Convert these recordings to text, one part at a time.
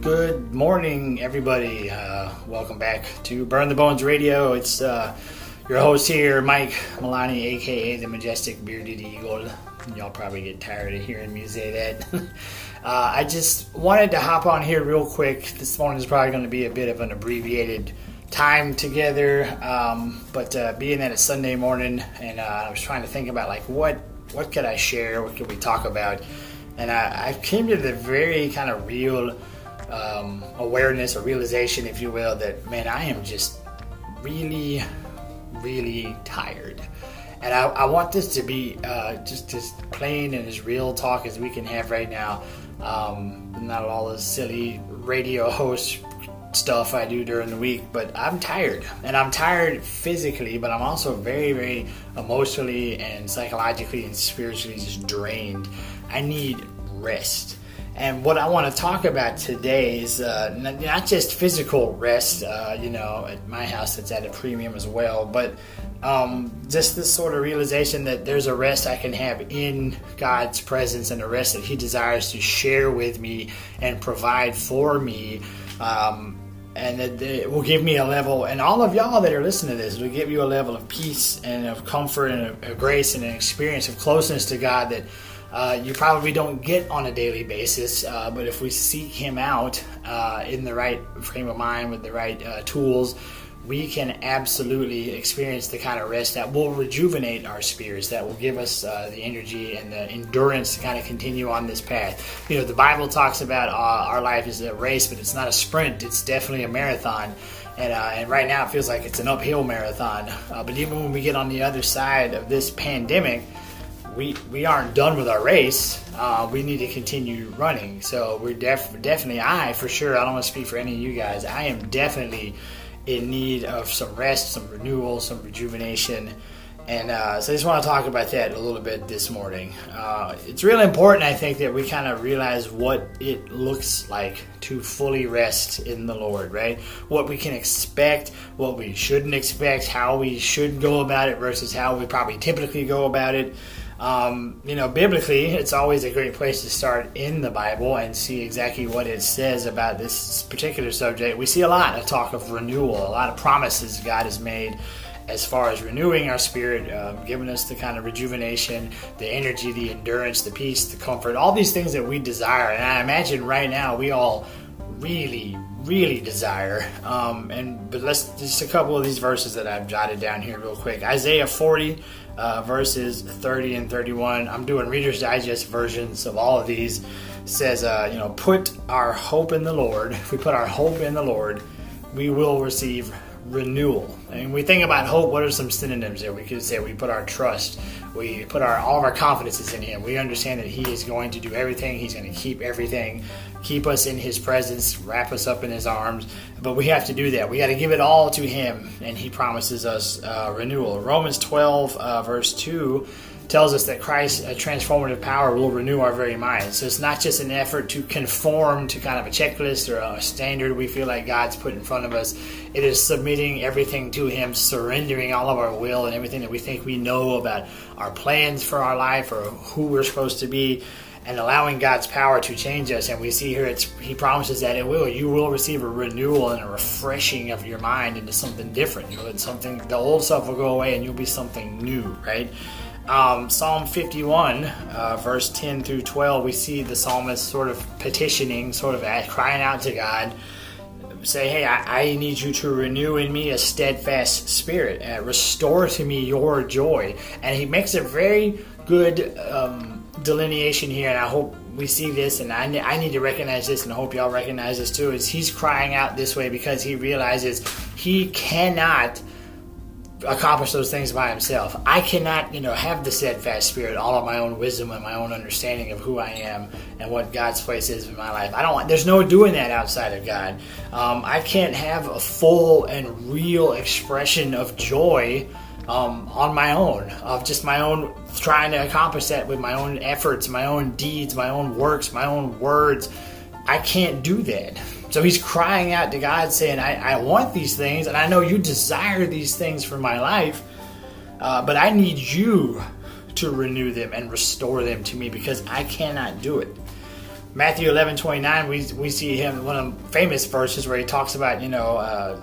Good morning, everybody. Uh, welcome back to Burn the Bones Radio. It's uh, your host here, Mike Milani, aka the Majestic Bearded Eagle. Y'all probably get tired of hearing me say that. uh, I just wanted to hop on here real quick. This morning is probably going to be a bit of an abbreviated time together, um, but uh, being that it's Sunday morning, and uh, I was trying to think about like what what could I share, what could we talk about, and I, I came to the very kind of real um, awareness or realization, if you will, that man, I am just really, really tired. And I, I want this to be uh, just as plain and as real talk as we can have right now. Um, not all the silly radio host stuff I do during the week, but I'm tired. And I'm tired physically, but I'm also very, very emotionally and psychologically and spiritually just drained. I need rest. And what I want to talk about today is uh, not just physical rest, uh, you know, at my house it's at a premium as well, but um, just this sort of realization that there's a rest I can have in God's presence and a rest that He desires to share with me and provide for me. Um, and that it will give me a level, and all of y'all that are listening to this will give you a level of peace and of comfort and of grace and an experience of closeness to God that uh, you probably don't get on a daily basis. Uh, but if we seek Him out uh, in the right frame of mind with the right uh, tools, we can absolutely experience the kind of rest that will rejuvenate our spirits, that will give us uh, the energy and the endurance to kind of continue on this path. You know, the Bible talks about uh, our life is a race, but it's not a sprint, it's definitely a marathon. And, uh, and right now it feels like it's an uphill marathon. Uh, but even when we get on the other side of this pandemic, we we aren't done with our race. Uh, we need to continue running. So we're def- definitely I for sure. I don't want to speak for any of you guys. I am definitely in need of some rest, some renewal, some rejuvenation. And uh, so I just want to talk about that a little bit this morning. Uh, it's really important, I think, that we kind of realize what it looks like to fully rest in the Lord, right? What we can expect, what we shouldn't expect, how we should go about it versus how we probably typically go about it. Um, you know, biblically, it's always a great place to start in the Bible and see exactly what it says about this particular subject. We see a lot of talk of renewal, a lot of promises God has made as far as renewing our spirit, um, giving us the kind of rejuvenation, the energy, the endurance, the peace, the comfort, all these things that we desire. And I imagine right now we all really, really desire. Um, and but let's just a couple of these verses that I've jotted down here real quick. Isaiah 40 uh, verses 30 and 31. I'm doing Reader's Digest versions of all of these. It says, uh, you know, put our hope in the Lord. If we put our hope in the Lord, we will receive renewal. And we think about hope, what are some synonyms there? We could say we put our trust, we put our all of our confidences in Him. We understand that He is going to do everything. He's going to keep everything, keep us in His presence, wrap us up in His arms. But we have to do that. We got to give it all to Him, and He promises us uh, renewal. Romans 12, uh, verse 2 tells us that Christ's uh, transformative power will renew our very minds. So it's not just an effort to conform to kind of a checklist or a standard we feel like God's put in front of us. It is submitting everything to Him, surrendering all of our will and everything that we think we know about our plans for our life or who we're supposed to be. And allowing God's power to change us, and we see here it's He promises that it will. You will receive a renewal and a refreshing of your mind into something different. You know, something the old stuff will go away, and you'll be something new, right? Um, Psalm 51, uh, verse 10 through 12, we see the psalmist sort of petitioning, sort of crying out to God, say, Hey, I, I need you to renew in me a steadfast spirit, uh, restore to me your joy. And he makes a very good um, delineation here, and I hope we see this, and I, I need to recognize this, and I hope y'all recognize this too. Is he's crying out this way because he realizes he cannot accomplish those things by himself. I cannot, you know, have the steadfast spirit, all of my own wisdom and my own understanding of who I am and what God's place is in my life. I don't. There's no doing that outside of God. Um, I can't have a full and real expression of joy. Um, on my own, of just my own trying to accomplish that with my own efforts, my own deeds, my own works, my own words. I can't do that. So he's crying out to God, saying, I, I want these things, and I know you desire these things for my life, uh, but I need you to renew them and restore them to me because I cannot do it. Matthew 11, 29, we, we see him, one of the famous verses where he talks about, you know, uh,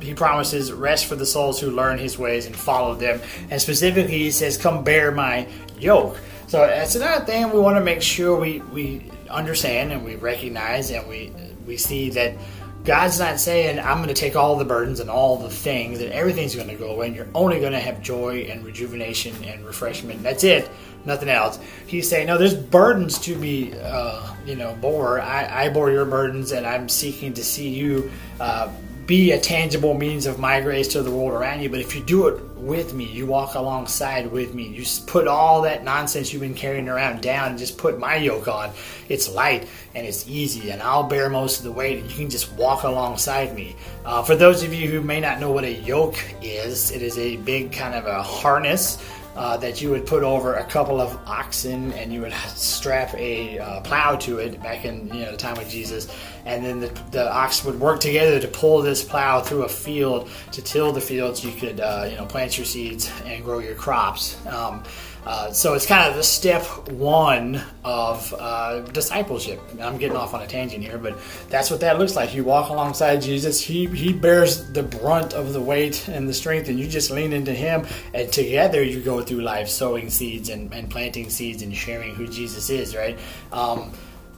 he promises rest for the souls who learn his ways and follow them. And specifically, he says, Come bear my yoke. So that's another thing we want to make sure we, we understand and we recognize and we, we see that God's not saying, I'm going to take all the burdens and all the things and everything's going to go away and you're only going to have joy and rejuvenation and refreshment. That's it, nothing else. He's saying, no, there's burdens to be, uh, you know, bore. I, I bore your burdens and I'm seeking to see you uh, be a tangible means of my grace to the world around you. But if you do it with me, you walk alongside with me, you put all that nonsense you've been carrying around down and just put my yoke on. It's light and it's easy, and I'll bear most of the weight, and you can just walk alongside me. Uh, for those of you who may not know what a yoke is, it is a big kind of a harness uh, that you would put over a couple of oxen and you would strap a uh, plow to it back in you know the time of Jesus, and then the, the ox would work together to pull this plow through a field to till the fields. You could uh, you know plant your seeds and grow your crops. Um, uh, so it's kind of the step one of uh, discipleship. I'm getting off on a tangent here, but that's what that looks like. You walk alongside Jesus. He he bears the brunt of the weight and the strength, and you just lean into Him, and together you go through life, sowing seeds and, and planting seeds and sharing who Jesus is. Right. Um,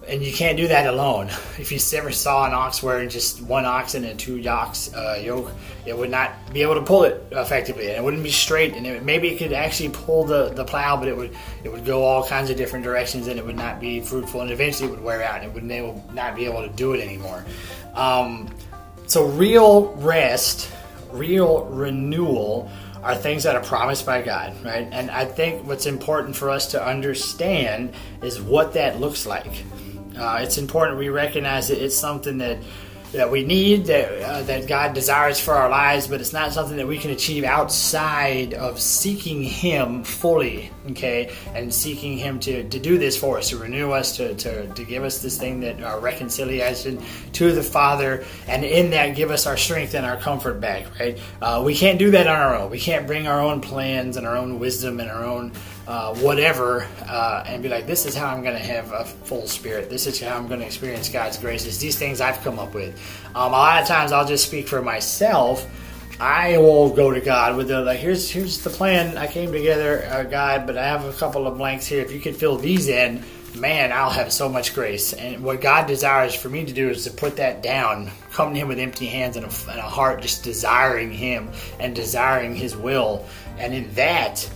and you can't do that alone. If you ever saw an ox wearing just one oxen and two yokes uh, yoke, it would not be able to pull it effectively, and it wouldn't be straight. And it, maybe it could actually pull the, the plow, but it would it would go all kinds of different directions, and it would not be fruitful. And eventually, it would wear out, and it would not be able to do it anymore. Um, so, real rest, real renewal are things that are promised by God, right? And I think what's important for us to understand is what that looks like. Uh, it's important we recognize that it's something that that we need that uh, that God desires for our lives, but it's not something that we can achieve outside of seeking Him fully, okay, and seeking Him to, to do this for us, to renew us, to, to, to give us this thing that our reconciliation to the Father, and in that give us our strength and our comfort back, right? Uh, we can't do that on our own. We can't bring our own plans and our own wisdom and our own uh, whatever uh, and be like, this is how I'm going to have a full spirit. This is how I'm going to experience God's graces. These things I've come up with. Um, a lot of times I'll just speak for myself. I will go to God with the like, here's here's the plan. I came together, uh, God, but I have a couple of blanks here. If you could fill these in, man, I'll have so much grace. And what God desires for me to do is to put that down, come to Him with empty hands and a, and a heart just desiring Him and desiring His will. And in that,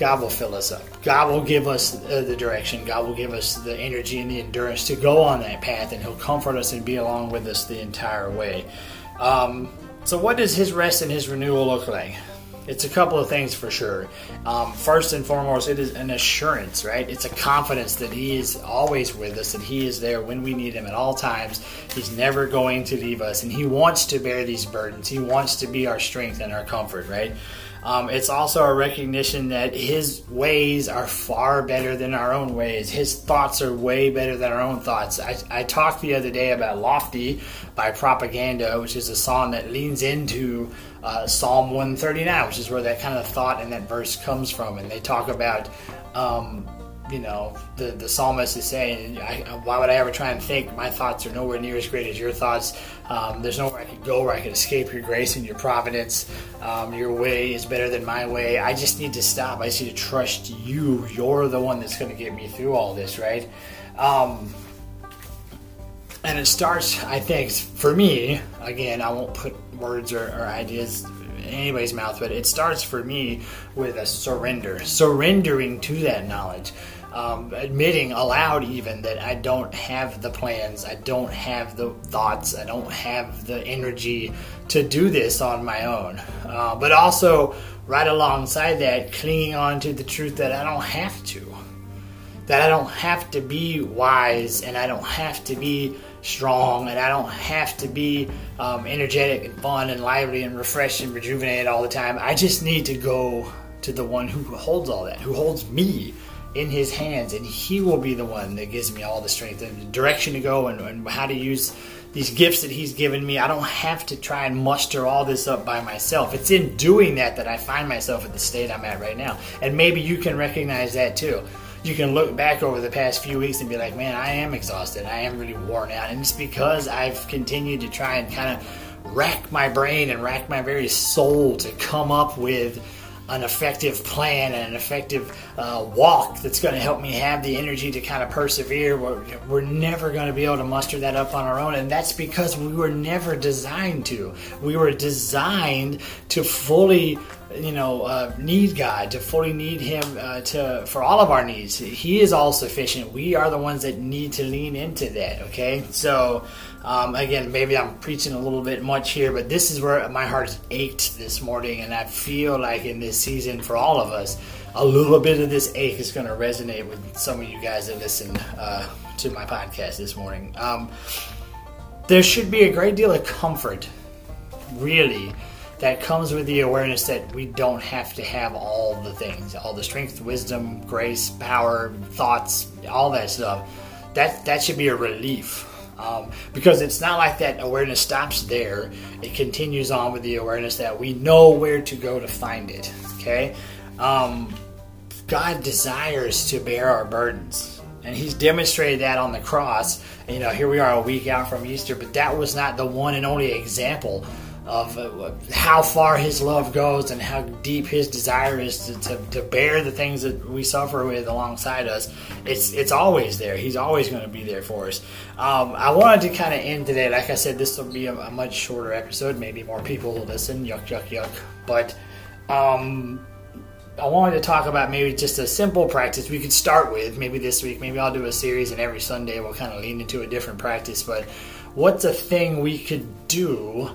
God will fill us up. God will give us uh, the direction. God will give us the energy and the endurance to go on that path, and He'll comfort us and be along with us the entire way. Um, so, what does His rest and His renewal look like? It's a couple of things for sure. Um, first and foremost, it is an assurance, right? It's a confidence that He is always with us, that He is there when we need Him at all times. He's never going to leave us, and He wants to bear these burdens. He wants to be our strength and our comfort, right? Um, it's also a recognition that his ways are far better than our own ways. His thoughts are way better than our own thoughts. I, I talked the other day about Lofty by Propaganda, which is a song that leans into uh, Psalm 139, which is where that kind of thought and that verse comes from. And they talk about um, you know, the, the psalmist is saying, I, why would I ever try and think? My thoughts are nowhere near as great as your thoughts. Um, there's nowhere I could go where I could escape your grace and your providence. Um, your way is better than my way. I just need to stop. I just need to trust you. You're the one that's going to get me through all this, right? Um, and it starts, I think, for me, again, I won't put words or, or ideas in anybody's mouth, but it starts for me with a surrender, surrendering to that knowledge um, admitting aloud even that I don't have the plans, I don't have the thoughts, I don't have the energy to do this on my own. Uh, but also, right alongside that, clinging on to the truth that I don't have to. That I don't have to be wise and I don't have to be strong and I don't have to be um, energetic and fun and lively and refreshed and rejuvenated all the time. I just need to go to the one who holds all that, who holds me in his hands and he will be the one that gives me all the strength and direction to go and, and, how to use these gifts that he's given me i don't have to try and muster all this up by myself it's in doing that that i find myself at the state i'm at right now and maybe you can recognize that too you can look back over the past few weeks and be like, man, I am exhausted. I am really worn out. And it's because I've continued to try and kind of rack my brain and rack my very soul to come up with an effective plan and an effective uh, walk that's going to help me have the energy to kind of persevere. We're, we're never going to be able to muster that up on our own, and that's because we were never designed to. We were designed to fully you know uh, need God to fully need Him uh, to for all of our needs. He is all sufficient. We are the ones that need to lean into that. Okay, so um, again, maybe I'm preaching a little bit much here, but this is where my heart ached this morning, and I feel like in this season for all of us, a little bit of this ache is going to resonate with some of you guys that listen uh, to my podcast this morning. Um, there should be a great deal of comfort, really that comes with the awareness that we don't have to have all the things, all the strength, wisdom, grace, power, thoughts, all that stuff. That that should be a relief. Um, because it's not like that awareness stops there. It continues on with the awareness that we know where to go to find it. Okay? Um, God desires to bear our burdens. And he's demonstrated that on the cross. And, you know, here we are a week out from Easter, but that was not the one and only example of uh, how far his love goes and how deep his desire is to, to, to, bear the things that we suffer with alongside us. It's it's always there. He's always going to be there for us. Um, I wanted to kind of end today. Like I said, this will be a, a, much shorter episode. Maybe more people will listen. Yuck, yuck, yuck. But um, I wanted to talk about maybe just a simple practice we could start with. Maybe this week. Maybe I'll do a series, and every Sunday we'll kind of lean into a different practice. But what's a thing we could do?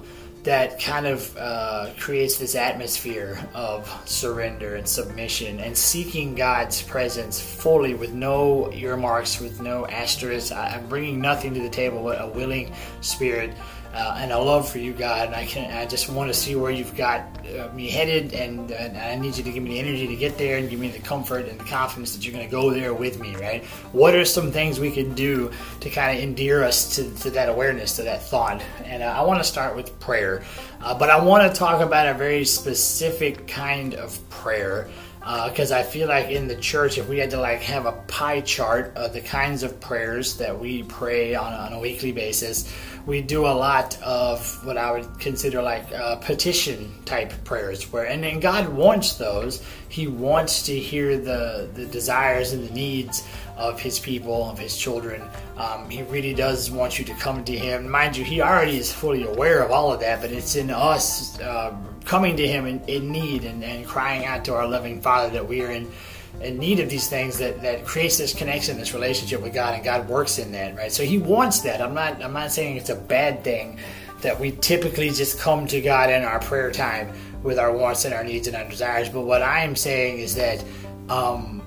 That kind of uh, creates this atmosphere of surrender and submission and seeking God's presence fully with no earmarks, with no asterisks. I'm bringing nothing to the table but a willing spirit uh, and a love for you, God. And I can, I just want to see where you've got uh, me headed, and, and, I need you to give me the energy to get there, and give me the comfort and the confidence that you're going to go there with me. Right? What are some things we can do to kind of endear us to, to that awareness, to that thought? And uh, I want to start with prayer, uh, but I want to talk about a very specific kind of prayer because uh, I feel like in the church, if we had to like have a pie chart of the kinds of prayers that we pray on, on a weekly basis, we do a lot of what I would consider like uh, petition type prayers, where and, and God wants those. He wants to hear the the desires and the needs of His people, of His children. Um, he really does want you to come to Him. Mind you, He already is fully aware of all of that, but it's in us uh, coming to Him in, in need and, and crying out to our loving Father that we are in in need of these things that, that creates this connection, this relationship with God, and God works in that, right? So He wants that. I'm not I'm not saying it's a bad thing that we typically just come to God in our prayer time with our wants and our needs and our desires. But what I am saying is that um,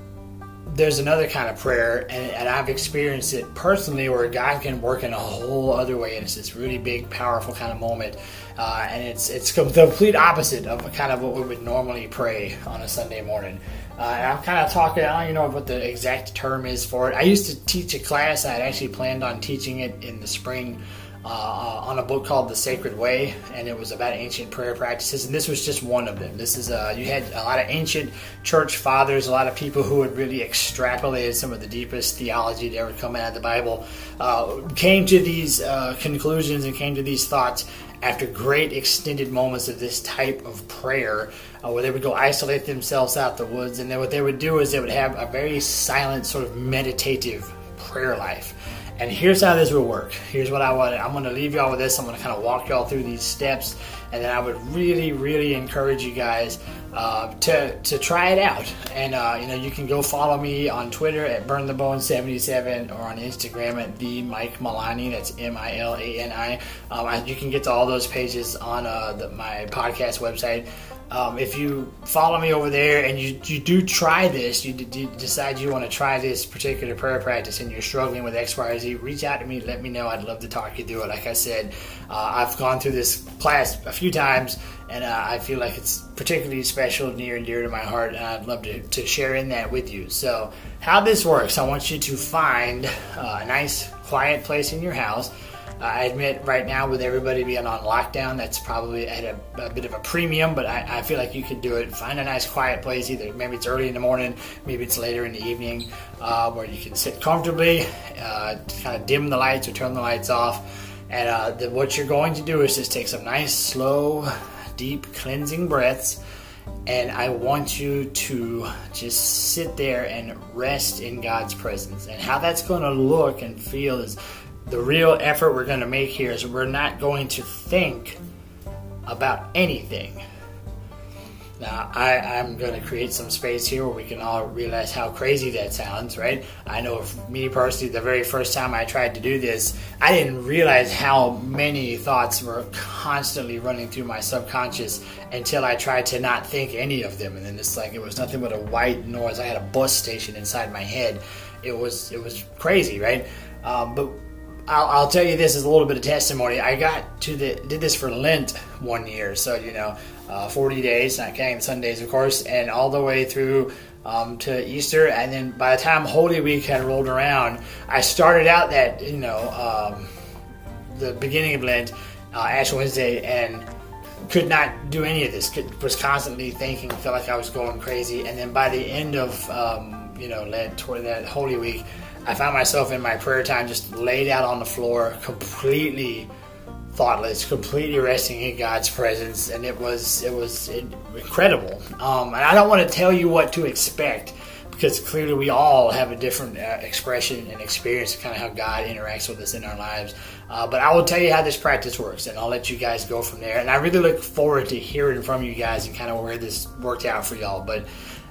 there's another kind of prayer, and, and, I've experienced it personally, where God can work in a whole other way, and it's this really big, powerful kind of moment, uh, and it's it's the complete opposite of kind of what we would normally pray on a Sunday morning. Uh, I'm kind of talking, I don't even know what the exact term is for it. I used to teach a class, I had actually planned on teaching it in the spring uh, on a book called The Sacred Way, and it was about ancient prayer practices, and this was just one of them. This is, uh, you had a lot of ancient church fathers, a lot of people who had really extrapolated some of the deepest theology that ever come out of the Bible, uh, came to these uh, conclusions and came to these thoughts after great extended moments of this type of prayer uh, where they would go isolate themselves out the woods, and then what they would do is they would have a very silent, sort of meditative prayer life. And here's how this will work. Here's what I want. I'm going to leave y'all with this. I'm going to kind of walk y'all through these steps, and then I would really, really encourage you guys uh, to to try it out. And uh, you know, you can go follow me on Twitter at burnthebone77 or on Instagram at the Mike Milani. That's M I L A N I. Um, you can get to all those pages on uh, the, my podcast website. Um, if you follow me over there and you, you do try this, you, d- you decide you want to try this particular prayer practice and you're struggling with X, Y, or Z, reach out to me. Let me know. I'd love to talk you through it. Like I said, uh, I've gone through this class a few times and uh, I feel like it's particularly special, near and dear to my heart, and I'd love to, to share in that with you. So, how this works, I want you to find uh, a nice, quiet place in your house I admit right now with everybody being on lockdown, that's probably at a, a bit of a premium, but I, I, feel like you could do it. Find a nice quiet place, either maybe it's early in the morning, maybe it's later in the evening, uh, where you can sit comfortably, uh, kind of dim the lights or turn the lights off. And uh, the, what you're going to do is just take some nice, slow, deep cleansing breaths and I want you to just sit there and rest in God's presence. And how that's going to look and feel is the real effort we're going to make here is we're not going to think about anything. Now, I, am going to create some space here where we can all realize how crazy that sounds, right? I know me personally, the very first time I tried to do this, I didn't realize how many thoughts were constantly running through my subconscious until I tried to not think any of them. And then it's like it was nothing but a white noise. I had a bus station inside my head. It was it was crazy, right? Um, but I'll, I'll, tell you this as a little bit of testimony. I got to the did this for Lent one year, so you know, uh, 40 days, not counting Sundays, of course, and all the way through um, to Easter. And then by the time Holy Week had rolled around, I started out that you know um, the beginning of Lent, uh, Ash Wednesday, and could not do any of this. Could, was constantly thinking, felt like I was going crazy. And then by the end of um, you know Lent, toward that Holy Week. I found myself in my prayer time just laid out on the floor, completely thoughtless, completely resting in God's presence, and it was it was incredible. Um, and I don't want to tell you what to expect because clearly we all have a different uh, expression and experience of kind of how God interacts with us in our lives. Uh, but I will tell you how this practice works, and I'll let you guys go from there. And I really look forward to hearing from you guys and kind of where this worked out for y'all. But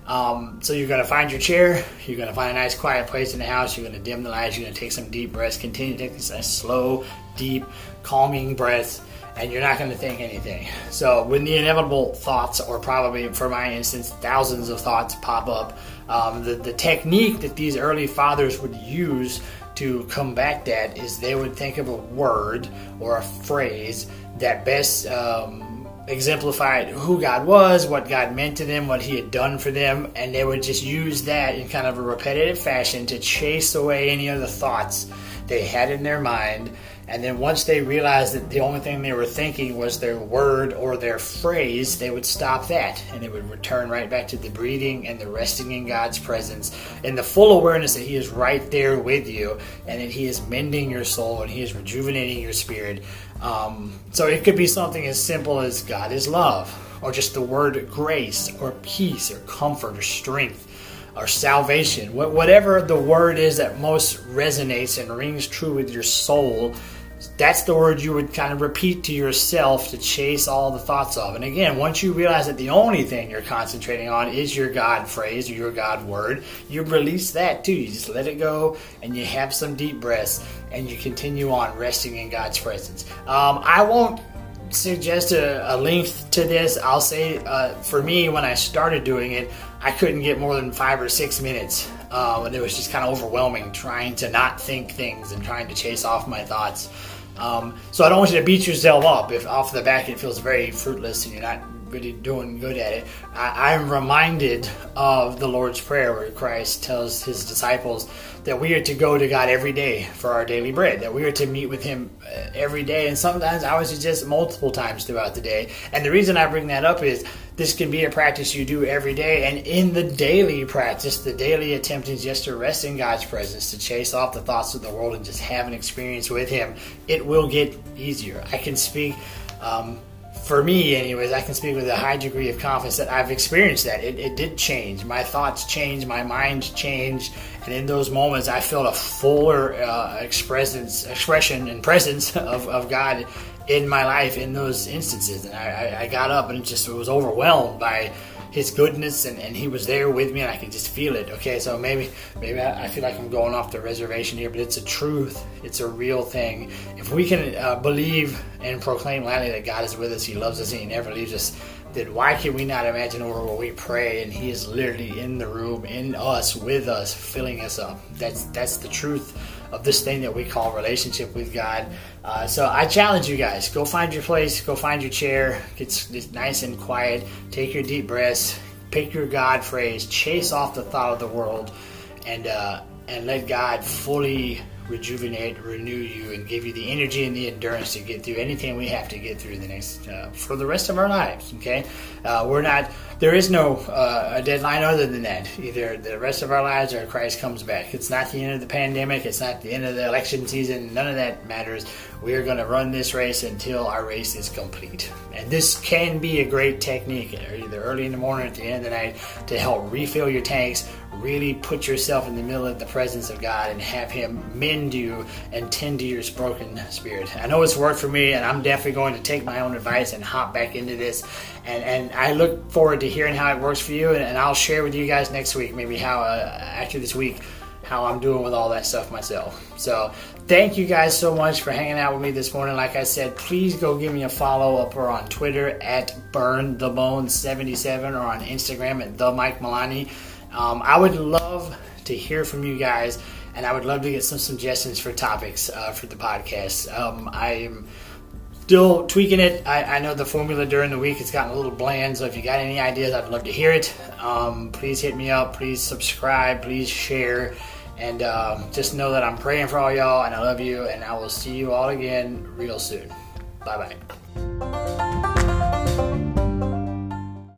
um, so you're going to find your chair. You're going to find a nice quiet place in the house. You're going to dim the lights. You're going to take some deep breaths. Continue to take nice, slow, deep, calming breaths, and you're not going to think anything. So when the inevitable thoughts, or probably for my instance, thousands of thoughts pop up, um, the, the technique that these early fathers would use to combat that is they would think of a word or a phrase that best um, exemplified who God was, what God meant to them, what He had done for them, and they would just use that in kind of a repetitive fashion to chase away any of the thoughts they had in their mind. And then once they realized that the only thing they were thinking was their word or their phrase, they would stop that and they would return right back to the breathing and the resting in God's presence and the full awareness that He is right there with you and that He is mending your soul and He is rejuvenating your spirit um, so it could be something as simple as God is love, or just the word grace, or peace, or comfort, or strength, or salvation. Whatever the word is that most resonates and rings true with your soul, that's the word you would kind of repeat to yourself to chase all the thoughts of. And again, once you realize that the only thing you're concentrating on is your God phrase or your God word, you release that too. You just let it go and you have some deep breaths and you continue on resting in God's presence. Um, I won't suggest a, a, length to this. I'll say uh, for me, when I started doing it, I couldn't get more than five or six minutes. Uh, and it was just kind of overwhelming trying to not think things and trying to chase off my thoughts. Um, so I don't want you to beat yourself up if off the back it feels very fruitless and you're not really doing good at it. I, I'm reminded of the Lord's Prayer where Christ tells his disciples that we are to go to God every day for our daily bread, that we are to meet with Him uh, every day, and sometimes I would suggest multiple times throughout the day. And the reason I bring that up is this can be a practice you do every day, and in the daily practice, the daily attempt is just to rest in God's presence, to chase off the thoughts of the world and just have an experience with Him. It will get easier. I can speak. Um, for me, anyways, I can speak with a high degree of confidence that I've experienced that. It, it did change. My thoughts changed, my mind changed, and in those moments, I felt a fuller uh, expression and presence of, of God in my life in those instances. And I, I got up and just was overwhelmed by his goodness and, and he was there with me and I could just feel it. Okay, so maybe maybe I, I feel like I'm going off the reservation here, but it's a truth. It's a real thing. If we can uh, believe and proclaim loudly that God is with us, He loves us, and He never leaves us, then why can we not imagine world where we pray and He is literally in the room, in us, with us, filling us up? That's that's the truth of this thing that we call relationship with God. Uh, so I challenge you guys: go find your place, go find your chair, get, nice and quiet, take your deep breaths, pick your God phrase, chase off the thought of the world, and uh, and let God fully rejuvenate, renew you, and give you the energy and the endurance to get through anything we have to get through the next uh, for the rest of our lives. Okay, uh, we're not. There is no uh, a deadline other than that. Either the rest of our lives or Christ comes back. It's not the end of the pandemic. It's not the end of the election season. None of that matters. We are going to run this race until our race is complete. And this can be a great technique, either early in the morning or at the end of the night, to help refill your tanks, really put yourself in the middle of the presence of God and have Him mend you and tend to your broken spirit. I know it's worked for me, and I'm definitely going to take my own advice and hop back into this. And, and I look forward to hearing how it works for you, and, and I'll share with you guys next week, maybe how, uh, after this week, how I'm doing with all that stuff myself. So, thank you guys so much for hanging out with me this morning. Like I said, please go give me a follow up or on Twitter at Burn the Bones 77 or on Instagram at the Mike Milani. Um, I would love to hear from you guys, and I would love to get some suggestions for topics uh, for the podcast. Um, I'm still tweaking it. I, I, know the formula during the week has gotten a little bland, so if you got any ideas, I'd love to hear it. Um, please hit me up. Please subscribe. Please share. And um, just know that I'm praying for all y'all, and I love you, and I will see you all again real soon. Bye bye.